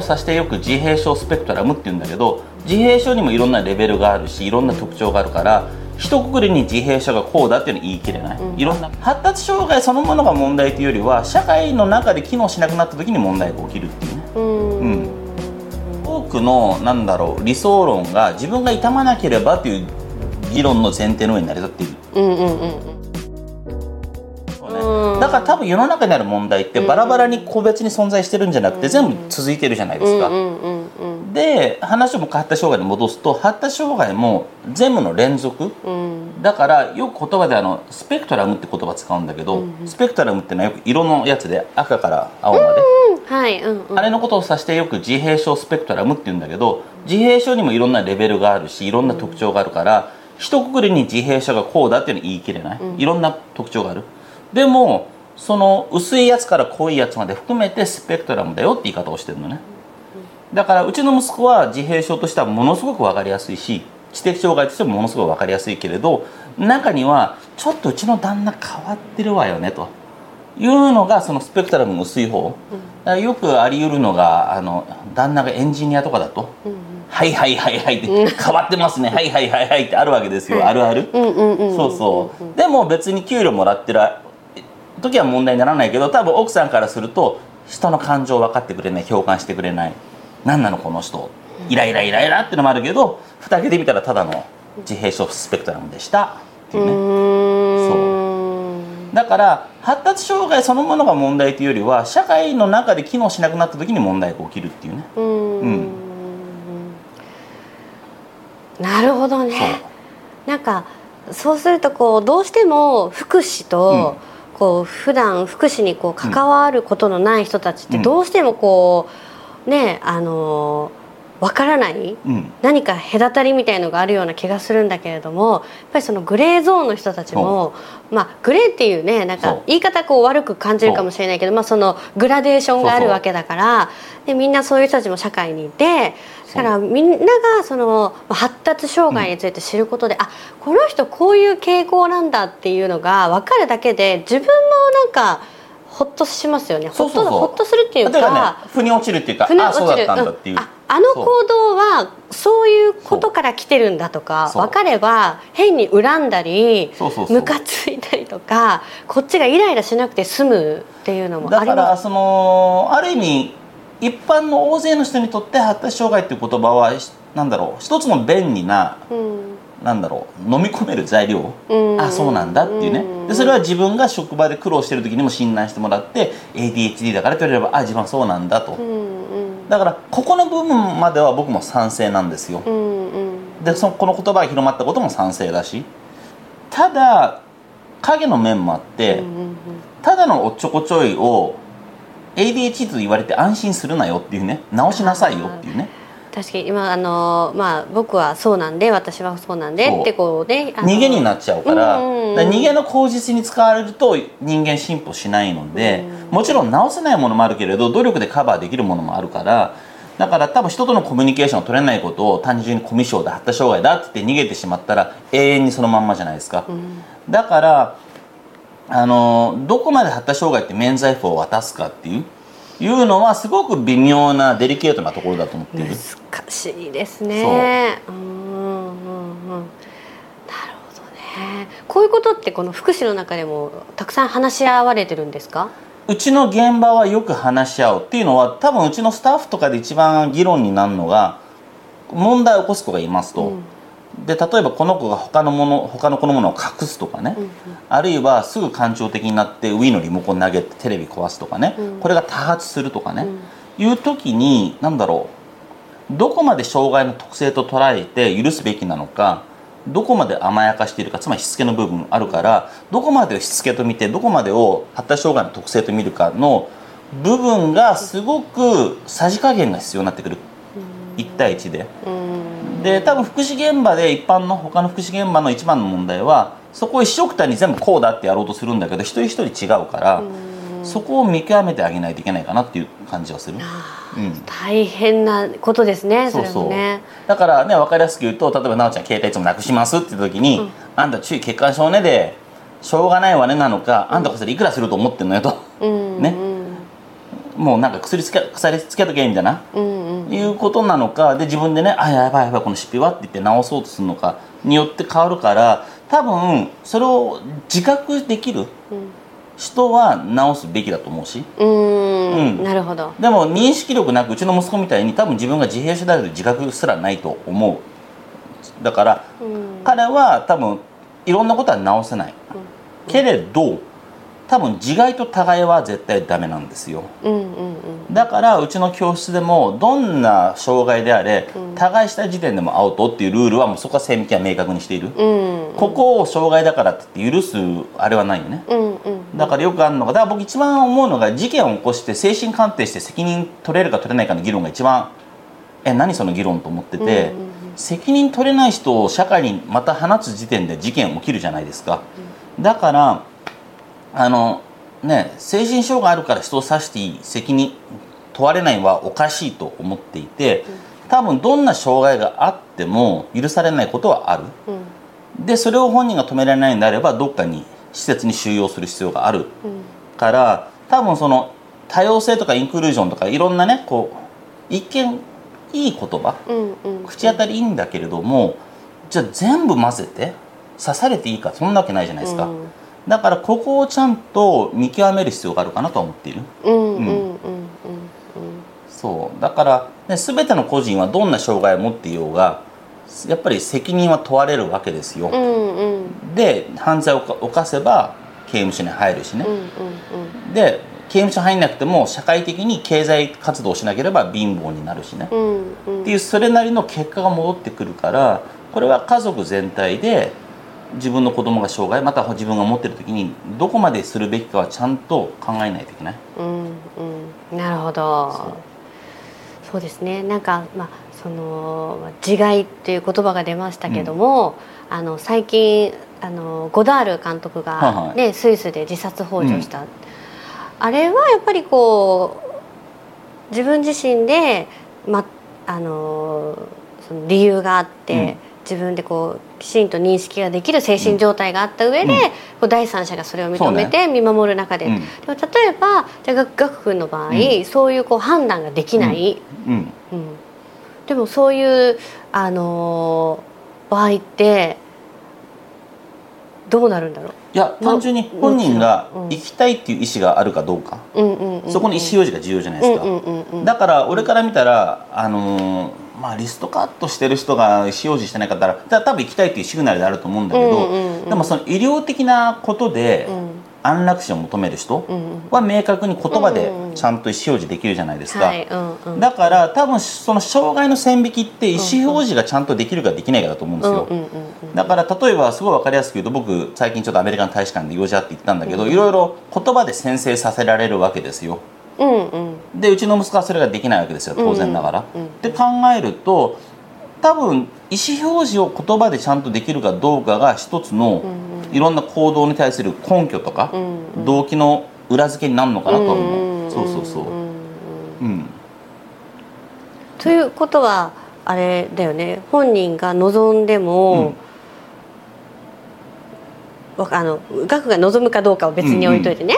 さしてよく自閉症スペクトラムって言うんだけど自閉症にもいろんなレベルがあるしいろんな特徴があるから一括りに自閉症がこうだっていうのは言い切れない、いろんな発達障害そのものが問題というよりは社会の中で機能しなくなった時に問題が起きるっていうね。うん。多くのなんだろう理想論が自分が痛まなければっていう議論の前提の上に成り立っている。うんうんうんだから多分世の中にある問題ってバラバラに個別に存在してるんじゃなくて全部続いてるじゃないですか。うんうんうんで話も発達障害に戻すと発達障害も全部の連続。うん。だからよく言葉であのスペクトラムって言葉使うんだけど、スペクトラムってのはよく色のやつで赤から青まで、はいうんうん。あれのことを指してよく自閉症スペクトラムって言うんだけど自閉症にもいろんなレベルがあるしいろんな特徴があるから一括りに自閉症がこうだっていうのは言い切れない、いろんな特徴がある？でもその薄いやつから濃いやつまで含めてスペクトラムだよって言い方をしてるのね。だからうちの息子は自閉症としてはものすごく分かりやすいし知的障害としてもものすごく分かりやすいけれど中にはちょっとうちの旦那変わってるわよねと。いうのがそのスペクトラムの薄い方、よくあり得るのがあの旦那がエンジニアとかだと「はいはいはいはい」って「変わってますね。はいはいはいはい」ってあるわけですよ、あるある、うんうんうんそうそう。でも別に給料もらってる時は問題にならないけど多分奥さんからすると人の感情分かってくれない共感してくれない。何なのこの人。イライライライラってのもあるけど蓋開けてみたらただの自閉症スペクトラムでした。っていうね。う。んだから発達障害そのものが問題というよりは社会の中で機能しなくなった時に問題が起きるっていうね。うん。うん。なるほどそう。ねなんかそうするとこうどうしても福祉と、こう普段福祉にこう関わることのない人たちってうん。どうしてもこうねあのわからないうん。何か隔たりみたいのがあるような気がするんだけれどもやっぱりそのグレーゾーンの人たちも、まあ、グレーっていうねなんか言い方こう悪く感じるかもしれないけど、まあ、そのグラデーションがあるわけだからでみんなそういう人たちも社会にいてだからみんながそのまあ発達障害について知ることで、あこの人こういう傾向なんだっていうのが分かるだけで自分もなんかほっとしますよね。ほっとほっとするっていう例えばねか。腑に落ちるっていうか船あそうだっ落ちるたんだっていう、ん。ああの行動はそういうことから来てるんだとか分かれば変に恨んだりムカついたりとかこっちがイライラしなくて済むっていうのもあだります。からそのある意味一般の大勢の人にとって発達障害っていう言葉はしなんだろう一つの便利なうん。なんだろう飲み込める材料、うん。あそうなんだっていうね、うん。でそれは自分が職場で苦労してる時にも診断してもらって ADHD だからって言われればあ自分はそうなんだと、だからここの部分までは僕も賛成なんですよ、でそのこの言葉が広まったことも賛成だし。ただ影の面もあって、ただのおっちょこちょいを ADHD と言われて安心するなよっていうね直しなさいよっていうね。確かに今あのまあ僕はそうなんで私はそうなんでってこうね逃げになっちゃうから,、うんうんうん。逃げの口実に使われると人間進歩しないので、もちろん直せないものもあるけれど努力でカバーできるものもあるからだから多分人とのコミュニケーションを取れないことを単純にコミュ障だ発達障害だって言って逃げてしまったら永遠にそのまんまじゃないですか、だからあのどこまで発達障害って免罪符を渡すかっていういうのはすごく微妙なデリケートなところだと思っている。難しいですね。う。んうんうん。なるほどね。こういうことってこの福祉の中でもたくさん話し合われてるんですか？うちの現場はよく話し合うっていうのは多分うちのスタッフとかで一番議論になるのが問題を起こす子がいますと、で例えばこの子が他のもの他の子のものを隠すとかね、あるいはすぐ感情的になって Wii のリモコン投げてテレビ壊すとかね、これが多発するとかね、いう時に何だろう。どこまで障害の特性と捉えて許すべきなのか。どこまで甘やかしているかつまりしつけの部分あるからどこまでをしつけと見てどこまでを発達障害の特性と見るかの部分がすごくさじ加減が必要になってくる。1対1で。うんで多分福祉現場で一般の他の福祉現場の一番の問題はそこを一緒くたに全部こうだってやろうとするんだけど一人一人違うからそこを見極めてあげないといけないかなっていう感じはする。うん。大変なことですねそうそう。もね。だからね分かりやすく言うと例えば奈緒ちゃん携帯いつもなくしますって時に、あんた注意欠陥症ねでしょうがないわねなのかあんたこそれいくらすると思ってんのよと、うんね。もうなんか薬つけ鎖つけとけみたいな、うんうんいうことなのかで自分でねあやばいやばいこの湿皮はって言って直そうとするのかによって変わるから多分それを自覚できる人は直すべきだと思うし。うーん。うん。なるほど。でも認識力なくうちの息子みたいに多分自分が自閉症である自覚すらないと思う。だからうん。彼は多分いろんなことは直せない、けれど多分自害と互いは絶対ダメなんですよ。うんうんうん。だからうちの教室でもどんな障害であれ、互いした時点でもアウトっていうルールはもうそこは線引きは明確にしている、うん。ここを障害だからって言って許すあれはないよね。うんうん。だからよくあるのがだから僕一番思うのが事件を起こして精神鑑定して責任取れるか取れないかの議論が一番え何その議論と思ってて、うんうんうん。責任取れない人を社会にまた放つ時点で事件起きるじゃないですか、だからあのね精神障害あるから人を刺していい責任問われないのはおかしいと思っていて多分どんな障害があっても許されないことはある。うん。でそれを本人が止められないんであればどっかに施設に収容する必要がある。うんから多分その多様性とかインクルージョンとかいろんなねこう一見いい言葉うんうん。口当たりいいんだけれどもじゃあ全部混ぜて刺されていいかそんなわけないじゃないですか、うんだからここをちゃんと見極める必要があるかなとは思っている。そう。だから、ね、全ての個人はどんな障害を持っていようがやっぱり責任は問われるわけですよ、うんうん。で犯罪を犯せば刑務所に入るしね、で刑務所入んなくても社会的に経済活動をしなければ貧乏になるしね、うんうんうん。っていうそれなりの結果が戻ってくるからこれは家族全体で自分の子供が障害または自分が持ってる時にどこまでするべきかはちゃんと考えないといけない。うんうん。なるほど。そうですね。なんかまあその自害っていう言葉が出ましたけども、あの最近あのゴダール監督はいはい。がね、スイスで自殺幇助した、あれはやっぱりこう自分自身で、ま、あのその理由があって、うん自分でこうきちんと認識ができる精神状態があった上で、うん。こう第三者がそれを認めて見守る中で、うん。でも例えばじゃあガク君の場合、うん。そういうこう判断ができない、うん。うん。でもそういう、あのー場合ってどうなるんだろう？いやま単純に本人がもちろん。うん。生きたいっていう意思があるかどうか、そこに意思表示が重要じゃないですか、だから俺から見たらあのーまあリストカットしてる人が意思表示してないかったら多分行きたいっていうシグナルであると思うんだけど、うんうんうんでもその医療的なことでうん安楽死を求める人は明確に言葉でちゃんと意思表示できるじゃないですか、だから多分その障害の線引きって意思表示がちゃんとできるかできないかだと思うんですよ、だから例えばすごい分かりやすく言うと僕最近ちょっとアメリカの大使館で用事あって行ったんだけど、いろいろ言葉で宣誓させられるわけですようんうん。でうちの息子はそれができないわけですよ当然ながら。うんうん。って考えると多分意思表示を言葉でちゃんとできるかどうかが一つのいろんな行動に対する根拠とか、うん動機の裏付けになるのかなとは思う、うんうんそうそうそう、んんうん。ということはあれだよね。本人が望んでも、わあの額が望むかどうかを別に置いといてね、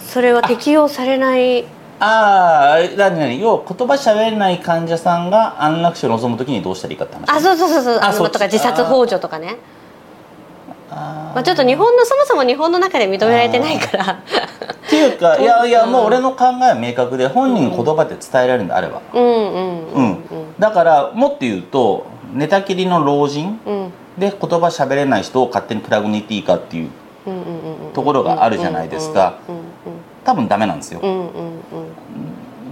それは適用されないああ何何？要は言葉喋れない患者さんが安楽死を望むときにどうしたらいいかって話あそうそうそうそうあのとか自殺幇助とかね。あー。まあ、ちょっと日本のそもそも日本の中で認められてないから。っていうか いやいやもう俺の考えは明確で本人が言葉で伝えられるんであれば、うんうんうんうんだからもっと言うと寝たきりの老人で言葉喋れない人を勝手にプラグに行っていいかっていうところがあるじゃないですか。多分ダメなんですよ。うんうんうん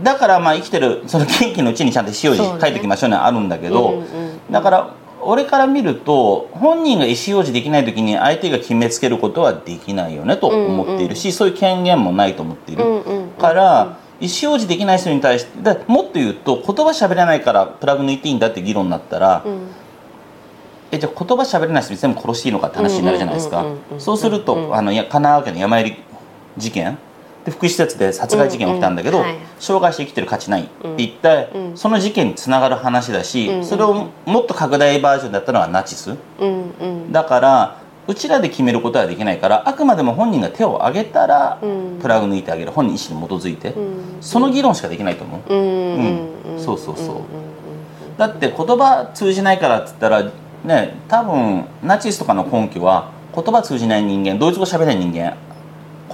だからまあ生きてるその元気のうちにちゃんと意思表そうね。示書いておきましょうねあるんだけど、だから俺から見ると本人が意思表示できない時に相手が決めつけることはできないよねと思っているし、そういう権限もないと思っている、から意思表示できない人に対してだもっと言うと言葉喋れないからプラグ抜いていいんだって議論になったら、うん。えじゃあ言葉喋れない人に全部殺していいのかって話になるじゃないですか？そうするとあの神奈川県の山入り事件で福祉施設で殺害事件起きたんだけど、障害して生きてる価値ないって言って、うん。その事件につながる話だし、それをもっと拡大バージョンだったのはナチス、だからうちらで決めることはできないからあくまでも本人が手を挙げたら、うん。プラグ抜いてあげる。本人意思に基づいて、うん。その議論しかできないと思う、うんうんうんそうそうそう。だって言葉通じないからっつったらね多分ナチスとかの根拠は言葉通じない人間ドイツ語喋れない人間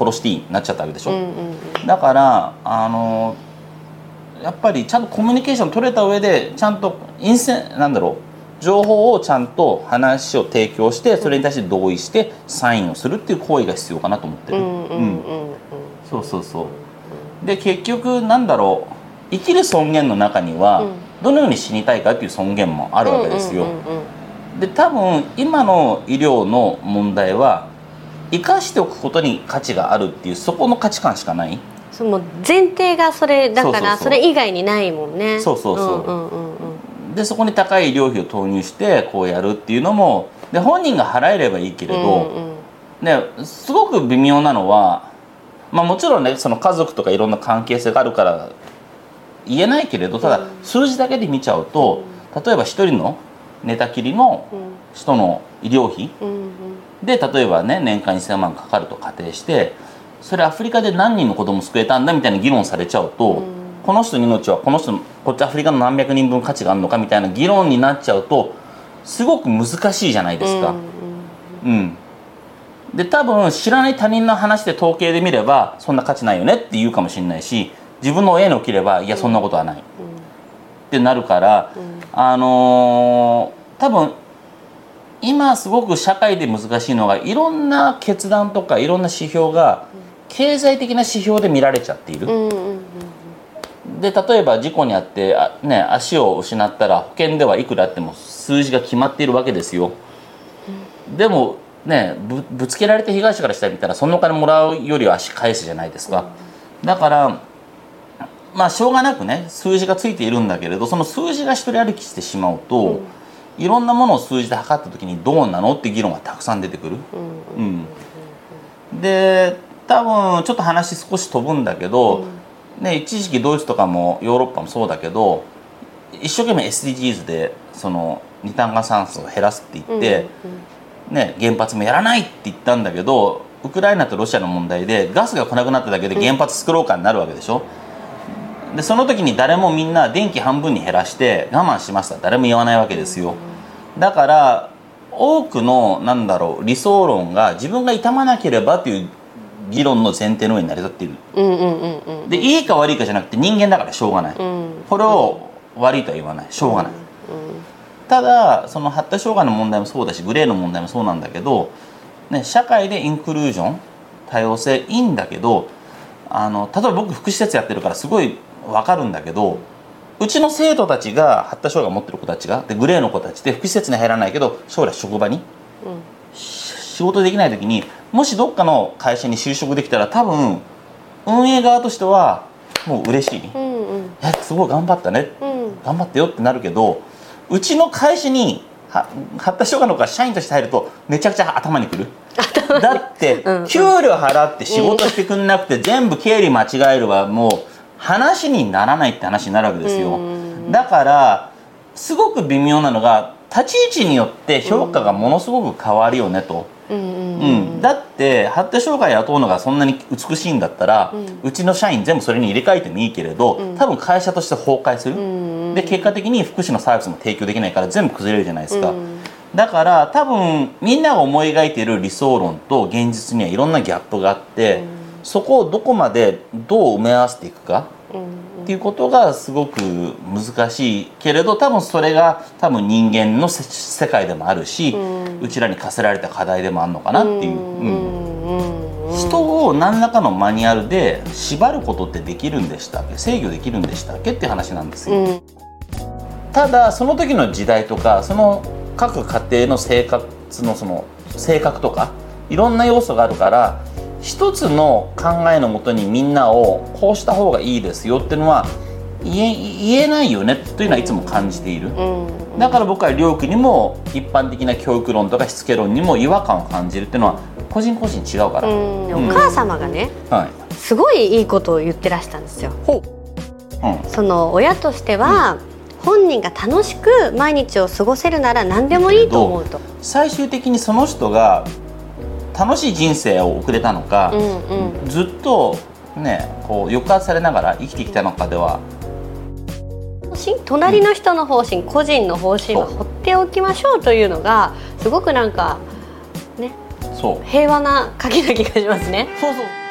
殺していいになっちゃったわけでしょ、うんうんだからあのやっぱりちゃんとコミュニケーション取れた上でちゃんとインセなんだろう？情報をちゃんと話を提供してそれに対して同意してサインをするっていう行為が必要かなと思ってる、うんうんうんうんそうそうそう。で結局なんだろう？生きる尊厳の中には、うん。どのように死にたいかっていう尊厳もあるわけですよ、うんうんうんうん。で多分今の医療の問題は生かしておくことに価値があるっていうそこの価値観しかない？そうもう前提がそれだからそれ以外にないもんね。そうそうそう。んうんうんうんでそこに高い医療費を投入してこうやるっていうのもで本人が払えればいいけれど、うんうん。ね、すごく微妙なのは、まあ、もちろんねその家族とかいろんな関係性があるから言えないけれどただうん。数字だけで見ちゃうと、例えば一人の寝たきりのうん。人の医療費うんうんで例えばね年間1000万かかると仮定してそれアフリカで何人の子供救えたんだみたいな議論されちゃうと、うん。この人の命はこの人のこっちアフリカの何百人分価値があるのかみたいな議論になっちゃうとすごく難しいじゃないですか。うんで多分知らない他人の話で統計で見ればそんな価値ないよねって言うかもしれないし自分の親に起きればいやそんなことはない。ってなるから、あのー多分今すごく社会で難しいのがいろんな決断とかいろんな指標が経済的な指標で見られちゃっている。で例えば事故にあってあ、ね、足を失ったら保険ではいくらあっても数字が決まっているわけですよ、でもねぶぶつけられた被害者からしたら見たらそのお金もらうよりは足返すじゃないですか、だからまあしょうがなくね数字がついているんだけれどその数字が一人歩きしてしまうと、いろんなものを数字で測った時にどうなのって議論がたくさん出てくる、うん。で多分ちょっと話少し飛ぶんだけど、ね、一時期ドイツとかもヨーロッパもそうだけど一生懸命 SDGs でその二酸化炭素を減らすって言って、ね、原発もやらないって言ったんだけどウクライナとロシアの問題でガスが来なくなっただけで原発作ろうかになるわけでしょ、でその時に誰もみんな電気半分に減らして我慢しました。誰も言わないわけですよ、だから多くのなんだろう理想論が自分が傷まなければという議論の前提の上に成り立っている。うんうんうんうん。でいいか悪いかじゃなくて人間だからしょうがない、うんこれを悪いとは言わない。しょうがない、ただその発達障害の問題もそうだしグレーの問題もそうなんだけど、ね、社会でインクルージョン多様性いいんだけどあの例えば僕福祉施設やってるからすごい分かるんだけどうちの生徒たちが発達障害を持ってる子たちがでグレーの子たちで福祉施設に入らないけど将来職場にし仕事できない時にもしどっかの会社に就職できたら多分運営側としてはもう嬉しい、うんうん。えすごい頑張ったね。うん。頑張ってよってなるけどうちの会社には発達障害の子が社員として入るとめちゃくちゃ頭にくる。だってうんうん。給料払って仕事してくんなくて全部経理間違えればもう話にならないって話になるわけですよ。うん。だからすごく微妙なのが立ち位置によって評価がものすごく変わるよねと、うんうんうん。だって発達障害雇うのがそんなに美しいんだったら、うちの社員全部それに入れ替えてもいいけれど、多分会社として崩壊する、んで結果的に福祉のサービスも提供できないから全部崩れるじゃないですか、うん。だから多分みんなが思い描いている理想論と現実にはいろんなギャップがあって、そこをどこまでどう埋め合わせていくかうん。っていうことがすごく難しいけれど多分それが多分人間のせ世界でもあるし、うちらに課せられた課題でもあるのかなっていう。うん人を何らかのマニュアルで縛ることってできるんでしたっけ？制御できるんでしたっけっていう話なんですよ、うん。ただその時の時代とかその各家庭の生活のその性格とかいろんな要素があるから一つの考えのもとにみんなをこうした方がいいですよっていうのは言え言えないよねというのはいつも感じている、うん。だから僕は両区にも一般的な教育論とかしつけ論にも違和感を感じるっていうのは個人個人違うから、うん。うん。お母様がねはい。すごいいいことを言ってらしたんですよ。う。ん。その親としては、本人が楽しく毎日を過ごせるなら何でもいいと思うと。最終的にその人が楽しい人生を送れたのか、うんうん。ずっとねこう抑圧されながら生きてきたのかでは。隣の人の方針、個人の方針は放っておきましょうというのがすごくなんかねそう。平和な鍵な気がしますね。そうそう